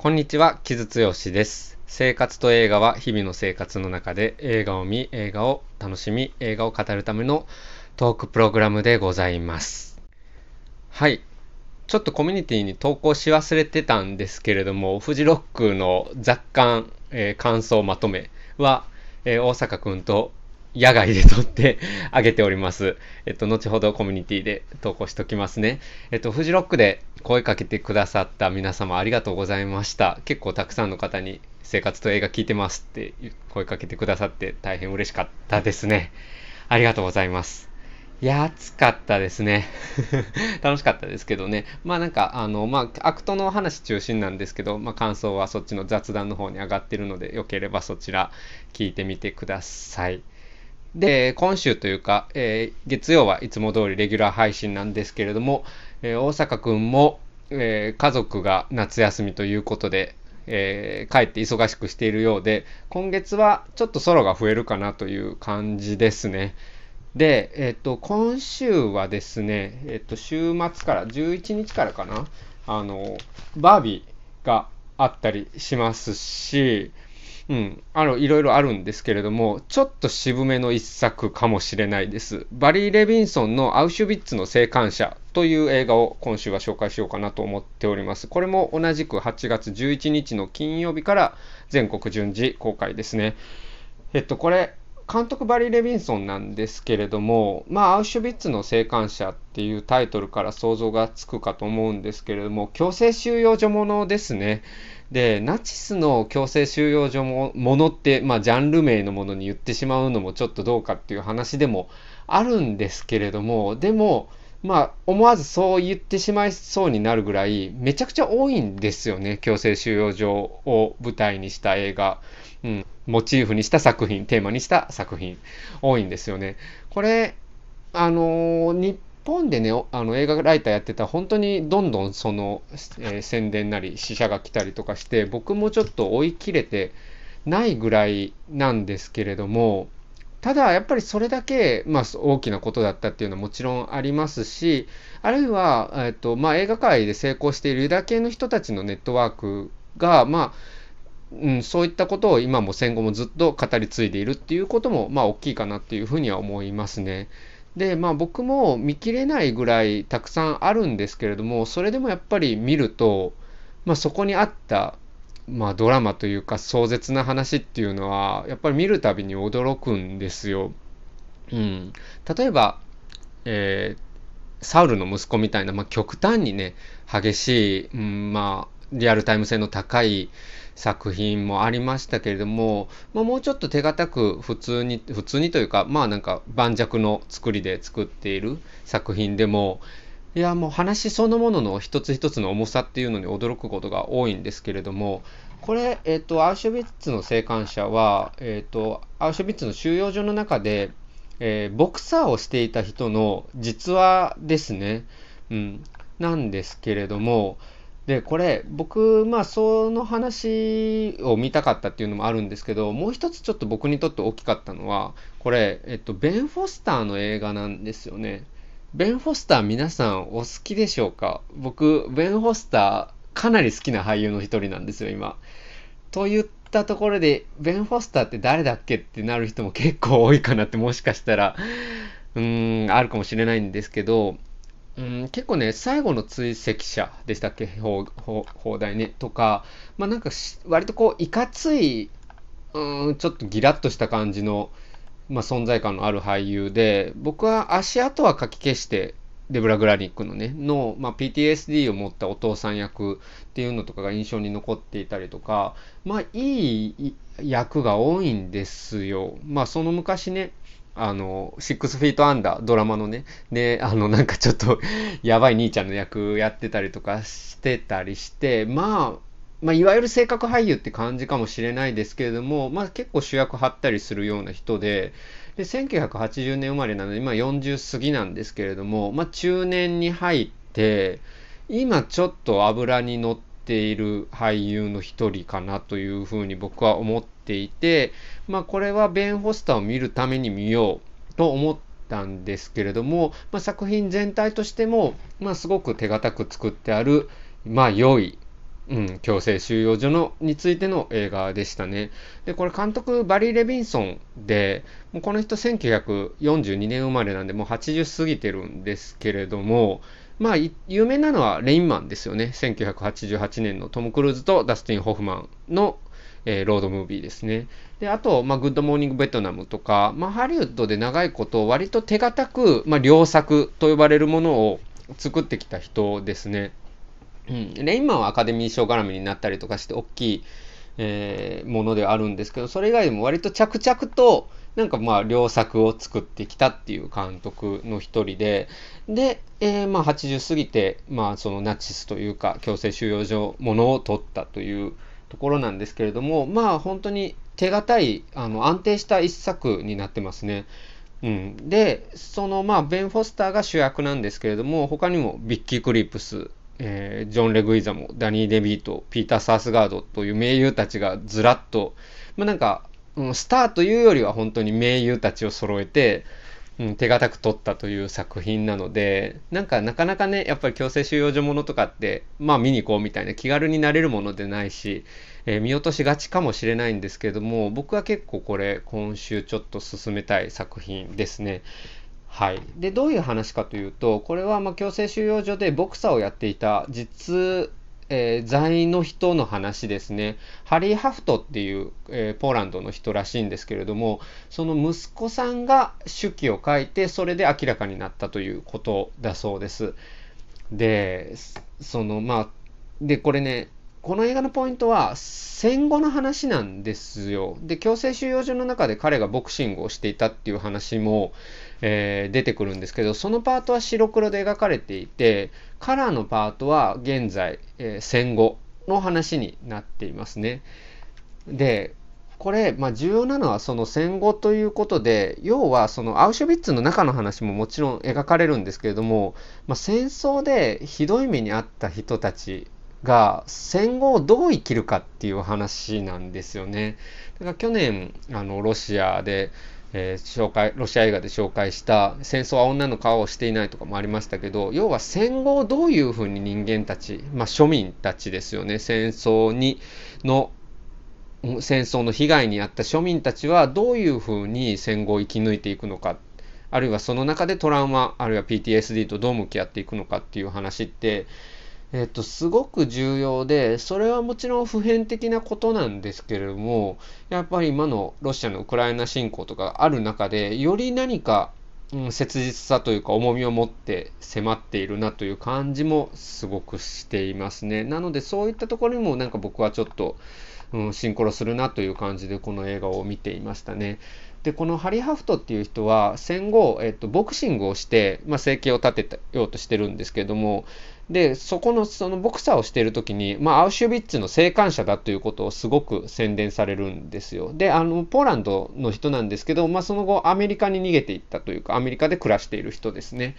こんにちは、木津剛です。生活と映画は日々の生活の中で映画を見、映画を楽しみ、映画を語るためのトークプログラムでございます。はい。ちょっとコミュニティに投稿し忘れてたんですけれども、フジロックの雑感、えー、感想まとめは、えー、大阪くんと野外で撮って あげております。えっと、後ほどコミュニティで投稿しときますね。えっと、フジロックで声かけてくださった皆様ありがとうございました。結構たくさんの方に生活と映画聞いてますって声かけてくださって大変嬉しかったですね。ありがとうございます。いや、暑かったですね。楽しかったですけどね。まあなんか、あの、まあ、アクトの話中心なんですけど、まあ感想はそっちの雑談の方に上がってるので、よければそちら聞いてみてください。で、今週というか、えー、月曜はいつも通りレギュラー配信なんですけれども、えー、大阪くんも、えー、家族が夏休みということで、えー、帰って忙しくしているようで、今月はちょっとソロが増えるかなという感じですね。で、えっ、と、今週はですね、えっ、と、週末から11日からかな、あの、バービーがあったりしますし、うん、あの、いろいろあるんですけれども、ちょっと渋めの一作かもしれないです。バリー・レビンソンのアウシュビッツの生還者という映画を今週は紹介しようかなと思っております。これも同じく8月11日の金曜日から全国順次公開ですね。えっと、これ、監督バリー・レビンソンなんですけれども、まあ、アウシュビッツの生還者っていうタイトルから想像がつくかと思うんですけれども、強制収容所ものですね。で、ナチスの強制収容所もものって、まあ、ジャンル名のものに言ってしまうのもちょっとどうかっていう話でもあるんですけれども、でも、まあ、思わずそう言ってしまいそうになるぐらい、めちゃくちゃ多いんですよね。強制収容所を舞台にした映画。うん。モチーフにした作品、テーマにした作品、多いんですよね。これ、あのー、日本でね、あの映画ライターやってた本当にどんどんその、えー、宣伝なり死者が来たりとかして、僕もちょっと追い切れてないぐらいなんですけれども、ただやっぱりそれだけ、まあ、大きなことだったっていうのはもちろんありますし、あるいは、えっとまあ、映画界で成功しているユダ系の人たちのネットワークが、まあ、うん、そういったことを今も戦後もずっと語り継いでいるっていうことも、まあ、大きいかなっていうふうには思いますね。で、まあ僕も見切れないぐらいたくさんあるんですけれども、それでもやっぱり見ると、まあそこにあった、まあドラマというか壮絶な話っていうのは、やっぱり見るたびに驚くんですよ。うん。例えば、えー、サウルの息子みたいな、まあ極端にね、激しい、うん、まあリアルタイム性の高い作品もありましたけれども、まあ、もうちょっと手堅く普通に、普通にというか、まあなんか盤石の作りで作っている作品でも、いやもう話そのものの一つ一つの重さっていうのに驚くことが多いんですけれども、これ、えっ、ー、と、アウシュビッツの生還者は、えっ、ー、と、アウシュビッツの収容所の中で、えー、ボクサーをしていた人の実話ですね。うん。なんですけれども、で、これ、僕、まあ、その話を見たかったっていうのもあるんですけど、もう一つちょっと僕にとって大きかったのは、これ、えっと、ベン・フォスターの映画なんですよね。ベン・フォスター皆さんお好きでしょうか？僕、ベン・フォスターかなり好きな俳優の一人なんですよ、今。と言ったところで、ベン・フォスターって誰だっけってなる人も結構多いかなってもしかしたら、うーん、あるかもしれないんですけど、うん、結構ね、最後の追跡者でしたっけ、放題ね、とか、まあなんか割とこう、いかつい、うん、ちょっとギラッとした感じの、まあ、存在感のある俳優で、僕は足跡は書き消して、デブラ・グラニックのね、の、まあ、PTSD を持ったお父さん役っていうのとかが印象に残っていたりとか、まあ、いい役が多いんですよ。まあ、その昔ね、あの、シックスフィートアンダー、ドラマのね、で、あの、なんかちょっとやばい兄ちゃんの役やってたりとかしてたりして、まあ、まあ、いわゆる性格俳優って感じかもしれないですけれども、まあ、結構主役張ったりするような人で、で、1980年生まれなので、今40過ぎなんですけれども、まあ、中年に入って、今ちょっと油に乗っている俳優の一人かなというふうに僕は思ってていて、まあ、これはベン・ホスターを見るために見ようと思ったんですけれども、まあ、作品全体としても、まあ、すごく手堅く作ってある、まあ、良い、うん、強制収容所のについての映画でしたね。で、これ監督バリー・レビンソンで、もうこの人1942年生まれなんで、もう80過ぎてるんですけれども、まあ、有名なのはレインマンですよね。1988年のトム・クルーズとダスティン・ホフマンの、えー、ロードムービーですね。で、あと、まあ、グッドモーニング・ベトナムとか、まあ、ハリウッドで長いこと割と手堅く、まあ、良作と呼ばれるものを作ってきた人ですね。うん、レインマンはアカデミー賞絡みになったりとかして大きい、えー、ものではあるんですけど、それ以外でも割と着々と、なんかまあ良作を作ってきたっていう監督の一人で、で、えー、まあ80過ぎて、まあそのナチスというか強制収容所ものを取ったというところなんですけれども、まあ本当に手堅い、あの安定した一作になってますね。うん、で、そのまあベン・フォスターが主役なんですけれども、他にもビッキー・クリープス、えー、ジョン・レグイザモ、ダニー・デビート、ピーター・サースガードという名優たちがずらっと、まあ、なんか、スターというよりは本当に名優たちを揃えて、うん、手堅く撮ったという作品なので、なんかなかなかね、やっぱり強制収容所ものとかって、まあ見に行こうみたいな気軽になれるものでないし、えー、見落としがちかもしれないんですけども、僕は結構これ今週ちょっと進めたい作品ですね。はい。で、どういう話かというと、これはま強制収容所でボクサーをやっていた実、えー、在の人の話ですね。ハリー・ハフトっていう、えー、ポーランドの人らしいんですけれども、その息子さんが手記を書いて、それで明らかになったということだそうです。で、その、まあ、で、これね、この映画のポイントは戦後の話なんですよ。で、強制収容所の中で彼がボクシングをしていたっていう話も、えー、出てくるんですけど、そのパートは白黒で描かれていて、カラーのパートは現在、えー、戦後の話になっていますね。で、これ、まあ、重要なのはその戦後ということで、要はそのアウシュビッツの中の話ももちろん描かれるんですけれども、まあ、戦争でひどい目に遭った人たちが戦後をどう生きるかっていう話なんですよね。だから去年、あの、ロシアで、えー、紹介、ロシア映画で紹介した戦争は女の顔をしていないとかもありましたけど、要は戦後どういうふうに人間たち、まあ庶民たちですよね、戦争に、の、戦争の被害に遭った庶民たちはどういうふうに戦後を生き抜いていくのか、あるいはその中でトラウマ、あるいは PTSD とどう向き合っていくのかっていう話って、えっと、すごく重要で、それはもちろん普遍的なことなんですけれども、やっぱり今のロシアのウクライナ侵攻とかある中で、より何か、うん、切実さというか重みを持って迫っているなという感じもすごくしていますね。なのでそういったところにもなんか僕はちょっと、うん、シンクロするなという感じでこの映画を見ていましたね。で、このハリー・ハフトっていう人は戦後、えっと、ボクシングをして、まあ、生計を立てようとしてるんですけれども、で、そこの、そのボクサーをしているときに、まあ、アウシュビッツの生還者だということをすごく宣伝されるんですよ。で、あの、ポーランドの人なんですけど、まあ、その後、アメリカに逃げていったというか、アメリカで暮らしている人ですね。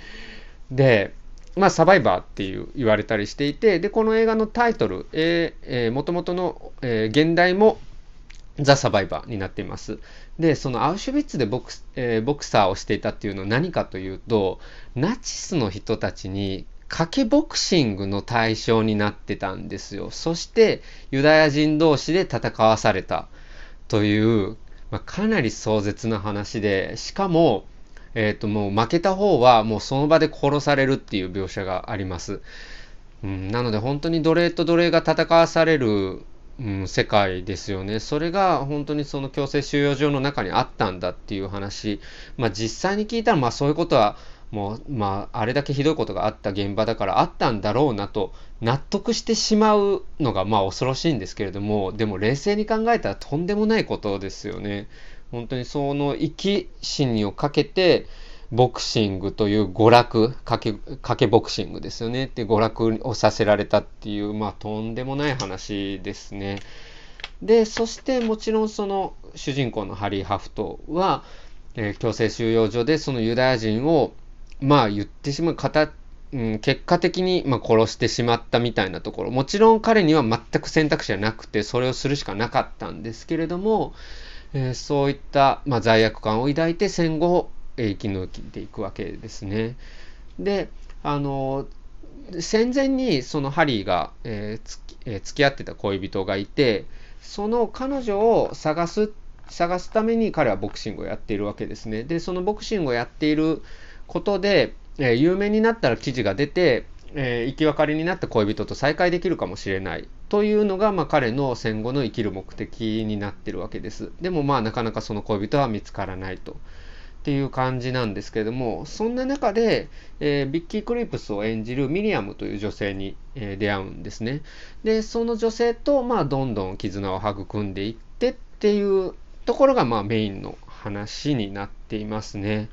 で、まあ、サバイバーっていう言われたりしていて、で、この映画のタイトル、えー、えー、元々の、えー、現代もザ・サバイバーになっています。で、そのアウシュビッツでボク,、えー、ボクサーをしていたっていうのは何かというと、ナチスの人たちに賭けボクシングの対象になってたんですよ。そしてユダヤ人同士で戦わされたという、まあ、かなり壮絶な話で、しかも、えっ、ー、ともう負けた方はもうその場で殺されるっていう描写があります。うん、なので本当に奴隷と奴隷が戦わされるうん、世界ですよね。それが本当にその強制収容所の中にあったんだっていう話。まあ実際に聞いたらまあそういうことはもうまああれだけひどいことがあった現場だからあったんだろうなと納得してしまうのがまあ恐ろしいんですけれども、でも冷静に考えたらとんでもないことですよね。本当にその生き死にをかけて、ボクシングという娯楽、かけ、かけボクシングですよね。って娯楽をさせられたっていう、まあとんでもない話ですね。で、そしてもちろんその主人公のハリー・ハフトは、えー、強制収容所でそのユダヤ人を、まあ言ってしまう、方、うん、結果的に、まあ、殺してしまったみたいなところ。もちろん彼には全く選択肢はなくて、それをするしかなかったんですけれども、えー、そういった、まあ、罪悪感を抱いて戦後生き抜いていくわけですね。で、あの、戦前にそのハリーが、えーつきえー付き合ってた恋人がいて、その彼女を探す、探すために彼はボクシングをやっているわけですね。で、そのボクシングをやっていることで、えー有名になったら記事が出て、えー生き別れになった恋人と再会できるかもしれないというのが、まあ、彼の戦後の生きる目的になってるわけです。でもまあなかなかその恋人は見つからないと。っていう感じなんですけれども、そんな中で、えービッキー・クリープスを演じるミリアムという女性に、えー出会うんですね。で、その女性と、まあ、どんどん絆を育んでいってっていうところが、まあ、メインの話になっていますね。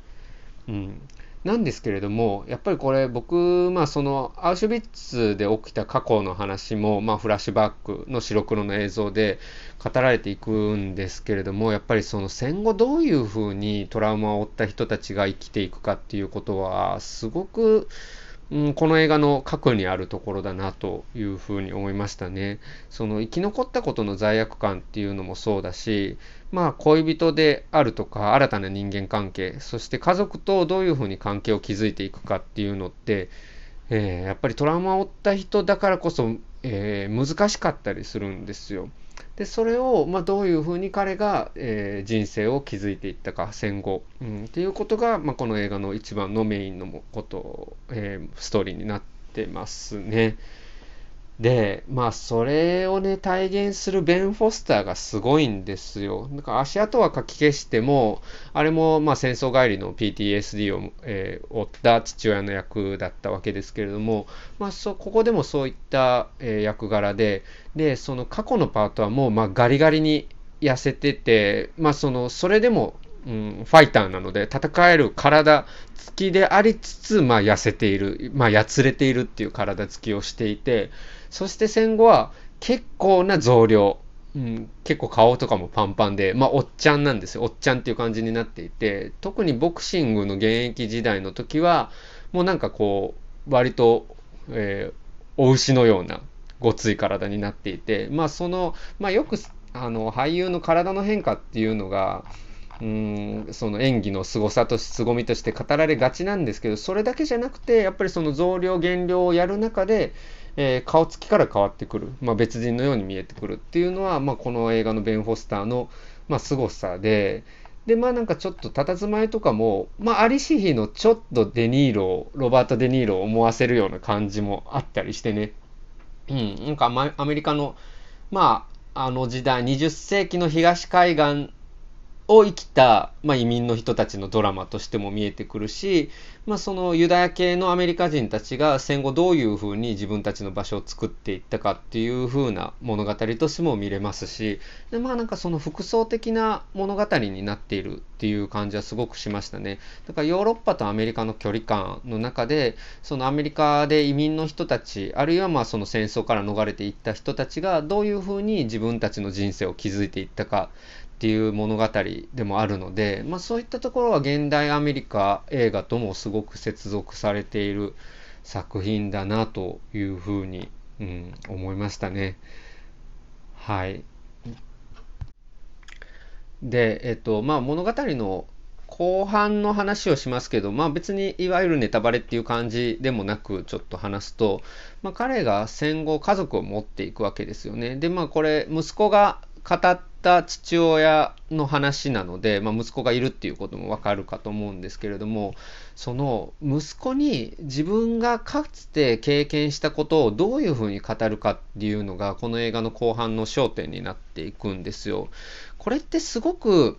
うん。なんですけれども、やっぱりこれ僕、まあそのアウシュビッツで起きた過去の話も、まあフラッシュバックの白黒の映像で語られていくんですけれども、やっぱりその戦後どういうふうにトラウマを負った人たちが生きていくかっていうことは、すごく、うん、この映画の核にあるところだなというふうに思いましたね。その生き残ったことの罪悪感っていうのもそうだし、まあ恋人であるとか新たな人間関係、そして家族とどういうふうに関係を築いていくかっていうのって、えーやっぱりトラウマを負った人だからこそ、えー難しかったりするんですよ。で、それを、まあ、どういうふうに彼が、えー人生を築いていったか、戦後、うん、っていうことが、まあ、この映画の一番のメインのこと、えーストーリーになってますね。で、まあ、それをね、体現するベン・フォスターがすごいんですよ。だか足跡はかき消しても、あれも、まあ、戦争帰りの PTSD を、えー負った父親の役だったわけですけれども、まあ、そここでもそういった、えー役柄で、で、その過去のパートはもう、まあ、ガリガリに痩せてて、まあ、その、それでも、うん、ファイターなので戦える体つきでありつつ、まあ、痩せている、まあ、やつれているっていう体つきをしていて、そして戦後は結構な増量、うん、結構顔とかもパンパンで、まあ、おっちゃんなんですよ。おっちゃんっていう感じになっていて、特にボクシングの現役時代の時は、もうなんかこう、割と、えーお牛のようなごつい体になっていて、まあその、まあよく、あの、俳優の体の変化っていうのが、うんその演技の凄さとし凄みとして語られがちなんですけどそれだけじゃなくてやっぱりその増量減量をやる中で、えー顔つきから変わってくる、まあ、別人のように見えてくるっていうのは、まあ、この映画のベン・フォスターの、まあ、凄さででまあなんかちょっと佇まいとかも、まあ、アリシヒのちょっとデニーロロバート・デ・ニーロを思わせるような感じもあったりしてね。うん、なんかアメリカの、まあ、あの時代、20世紀の東海岸を生きた、まあ、移民の人たちのドラマとしても見えてくるし、まあ、そのユダヤ系のアメリカ人たちが戦後どういうふうに自分たちの場所を作っていったかっていうふうな物語としても見れますし、でまあなんかその複層的な物語になっているっていう感じはすごくしましたね。だからヨーロッパとアメリカの距離感の中で、そのアメリカで移民の人たち、あるいはまあその戦争から逃れていった人たちがどういうふうに自分たちの人生を築いていったかっていう物語でもあるので、まあ、そういったところは現代アメリカ映画ともすごく接続されている作品だなというふうに、うん、思いましたね。はい。で、えっと、まあ物語の後半の話をしますけど、まあ別にいわゆるネタバレっていう感じでもなくちょっと話すと、まあ彼が戦後家族を持っていくわけですよね。で、まあこれ息子が語った父親の話なので、まあ息子がいるっていうこともわかるかと思うんですけれども、その息子に自分がかつて経験したことをどういうふうに語るかっていうのがこの映画の後半の焦点になっていくんですよ。これってすごく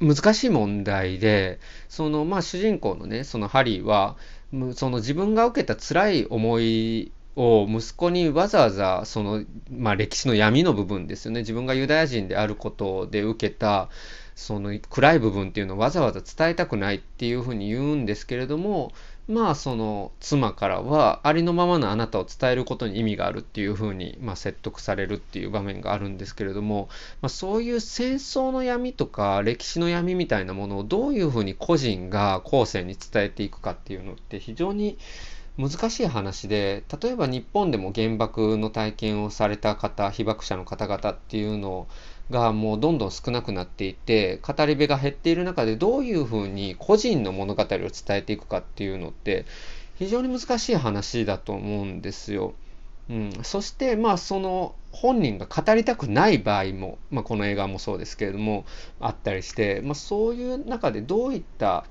難しい問題で、そのまあ主人公のね、そのハリーは、その自分が受けた辛い思いを息子にわざわざその、まあ、歴史の闇の部分ですよね。自分がユダヤ人であることで受けたその暗い部分っていうのをわざわざ伝えたくないっていうふうに言うんですけれどもまあその妻からはありのままのあなたを伝えることに意味があるっていうふうに、まあ、説得されるっていう場面があるんですけれども、まあ、そういう戦争の闇とか歴史の闇みたいなものをどういうふうに個人が後世に伝えていくかっていうのって非常に難しい話で例えば日本でも原爆の体験をされた方被爆者の方々っていうのがもうどんどん少なくなっていて語り部が減っている中でどういうふうに個人の物語を伝えていくかっていうのって非常に難しい話だと思うんですよ。うん、そしてまあその本人が語りたくない場合も、まあ、この映画もそうですけれどもあったりして、まあ、そういう中でどういった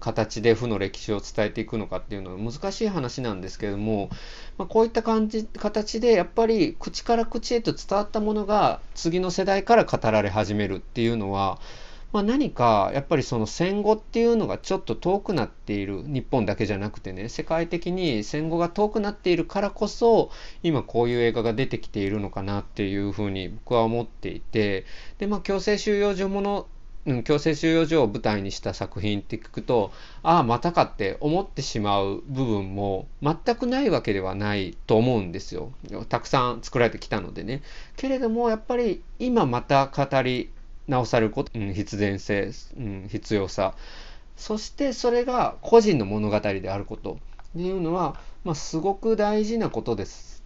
形で負の歴史を伝えていくのかっていうのは難しい話なんですけれども、まあ、こういった感じ形でやっぱり口から口へと伝わったものが次の世代から語られ始めるっていうのはまあ、何かやっぱりその戦後っていうのがちょっと遠くなっている日本だけじゃなくてね世界的に戦後が遠くなっているからこそ今こういう映画が出てきているのかなっていうふうに僕は思っていてでまあ強制収容所ものうん、強制収容所を舞台にした作品って聞くとああまたかって思ってしまう部分も全くないわけではないと思うんですよ。たくさん作られてきたのでね。けれどもやっぱり今また語り直されること、うん、必然性、うん、必要さ。そしてそれが個人の物語であることっていうのは、まあ、すごく大事なことです。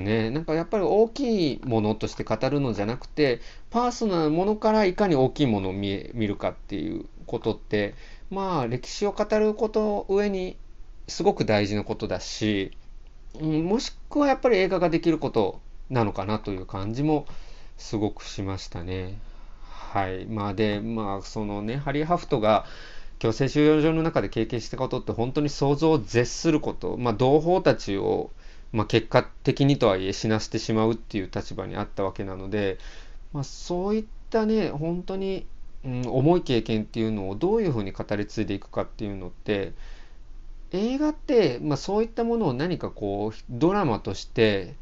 ね。なんかやっぱり大きいものとして語るのじゃなくてパーソナルなものからいかに大きいものを見見るかっていうことってまあ歴史を語ること上にすごく大事なことだし、うん、もしくはやっぱり映画ができることなのかなという感じもすごくしましたね。はい。まあで、まあそのね、ハリー・ハフトが強制収容所の中で経験したことって本当に想像を絶すること、まあ同胞たちを、まあ、結果的にとはいえ死なせてしまうっていう立場にあったわけなので、まあそういったね、本当に、うん、重い経験っていうのをどういうふうに語り継いでいくかっていうのって、映画って、まあ、そういったものを何かこうドラマとして、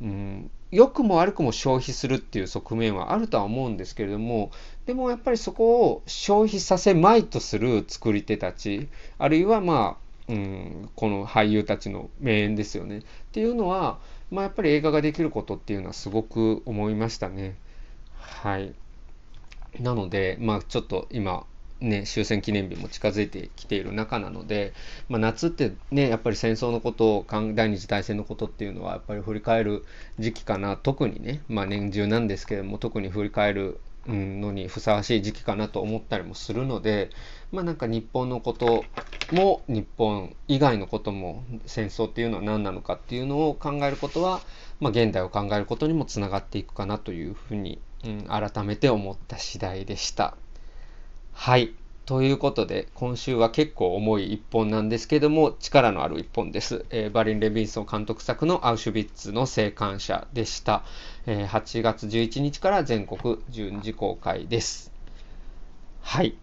うん、良くも悪くも消費するっていう側面はあるとは思うんですけれどもでもやっぱりそこを消費させまいとする作り手たちあるいはまあ、うん、この俳優たちの名演ですよね。っていうのは、まあ、やっぱり映画ができることっていうのはすごく思いましたね。はい。なので、まあ、ちょっと今ね、終戦記念日も近づいてきている中なので、まあ、夏ってね、やっぱり戦争のことを、第二次大戦のことっていうのは、やっぱり振り返る時期かな、特にね、まあ、年中なんですけれども、特に振り返るのにふさわしい時期かなと思ったりもするので、まあ、なんか日本のことも日本以外のことも戦争っていうのは何なのかっていうのを考えることは、まあ、現代を考えることにもつながっていくかなというふうに、うん、改めて思った次第でした。はい。ということで、今週は結構重い一本なんですけども、力のある一本です。えー、バリン・レビンソン監督作のアウシュビッツの生還者でした。えー、8月11日から全国順次公開です。はい。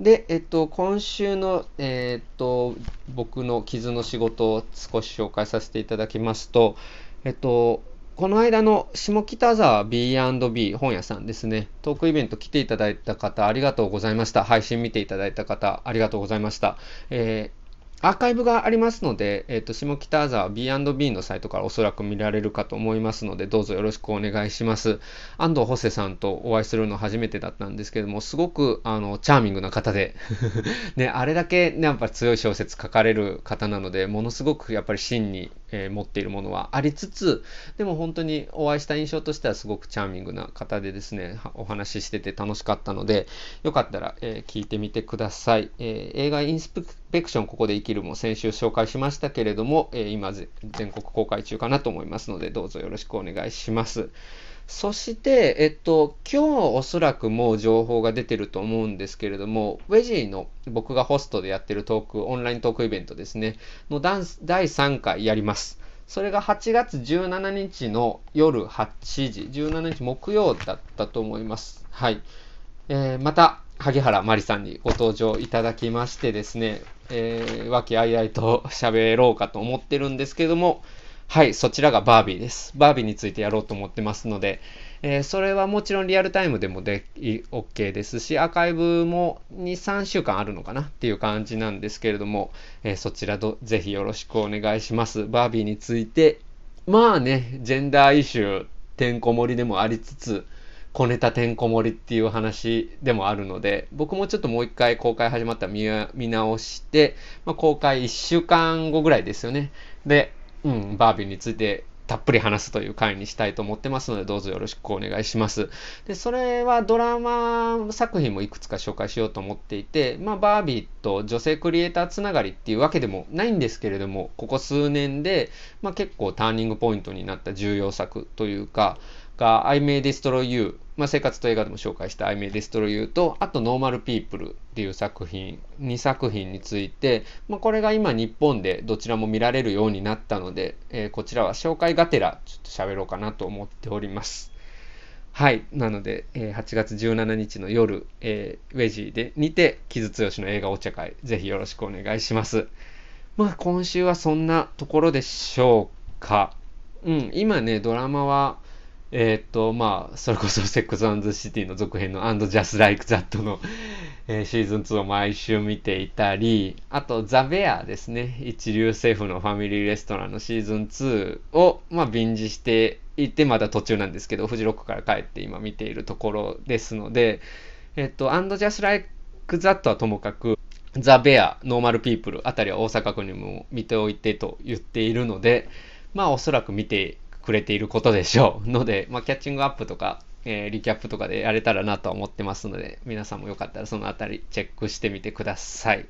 で、えっと、今週の、えー、っと、僕の傷の仕事を少し紹介させていただきますと、えっと、この間の下北沢 B&B 本屋さんですね、トークイベント来ていただいた方ありがとうございました。配信見ていただいた方ありがとうございました。えーアーカイブがありますので、え、ー、と、下北沢 B&B のサイトからおそらく見られるかと思いますので、どうぞよろしくお願いします。安藤ホセさんとお会いするの初めてだったんですけども、すごく、あの、チャーミングな方で ね、あれだけ、ね、やっぱ強い小説書かれる方なので、ものすごくやっぱり真に、えー、持っているものはありつつ、でも本当にお会いした印象としてはすごくチャーミングな方でですね、お話ししてて楽しかったので、よかったら、えー、聞いてみてください。え映画インスペクションここで生きるも先週紹介しましたけれども、え、今全国公開中かなと思いますので、どうぞよろしくお願いします。そして、えっと、今日おそらくもう情報が出てると思うんですけれども、ウェジーの僕がホストでやってるトーク、オンライントークイベントですね、の第3回やります。それが8月17日の夜8時、17日木曜だったと思います。はい。えー、また、萩原麻里さんにご登場いただきましてですね、えー、和気あいあいと喋ろうかと思ってるんですけども、はい、そちらがバービーです。バービーについてやろうと思ってますので、えー、それはもちろんリアルタイムでもで OK ですし、アーカイブも2、3週間あるのかな？っていう感じなんですけれども、えー、そちらどぜひよろしくお願いします。バービーについて、まあね、ジェンダーイシュー、てんこ盛りでもありつつ、小ネタてんこ盛りっていう話でもあるので、僕もちょっともう一回公開始まったら見直して、まあ、公開1週間後ぐらいですよね。で、うん、バービーについてたっぷり話すという回にしたいと思ってますので、どうぞよろしくお願いします。で、それはドラマ作品もいくつか紹介しようと思っていて、まあ、バービーと女性クリエイターつながりっていうわけでもないんですけれども、ここ数年で、まあ、結構ターニングポイントになった重要作というか、が I May Destroy You まあ、生活と映画でも紹介した I May Destroy You と、あと Normal People っていう作品、2作品について、まあ、これが今日本でどちらも見られるようになったので、えー、こちらは紹介がてらちょっと喋ろうかなと思っております。はい。なので、えー、8月17日の夜、えー、ウェジーでにて、木津剛の映画お茶会、ぜひよろしくお願いします。まあ、今週はそんなところでしょうか。うん、今ね、ドラマは、えー、っと、まあ、それこそセックスザ・シティの続編の And Just Like That の、えー、シーズン2を毎週見ていたり、あと、ザ・ベアですね。一流政府のファミリーレストランのシーズン2を、まあ、便似していて、まだ途中なんですけど、フジロックから帰って今見ているところですので、えー、っと、And Just Like That はともかく、ザ・ベア、ノーマル・ピープルあたりは大阪府にも見ておいてと言っているので、まあおそらく見てくれていることでしょう。ので、まあ、キャッチングアップとか、えー、リキャップとかでやれたらなとは思ってますので、皆さんもよかったらそのあたりチェックしてみてください。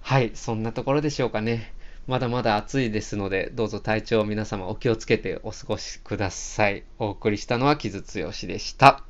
はい、そんなところでしょうかね。まだまだ暑いですので、どうぞ体調皆様お気をつけてお過ごしください。お送りしたのは木津剛でした。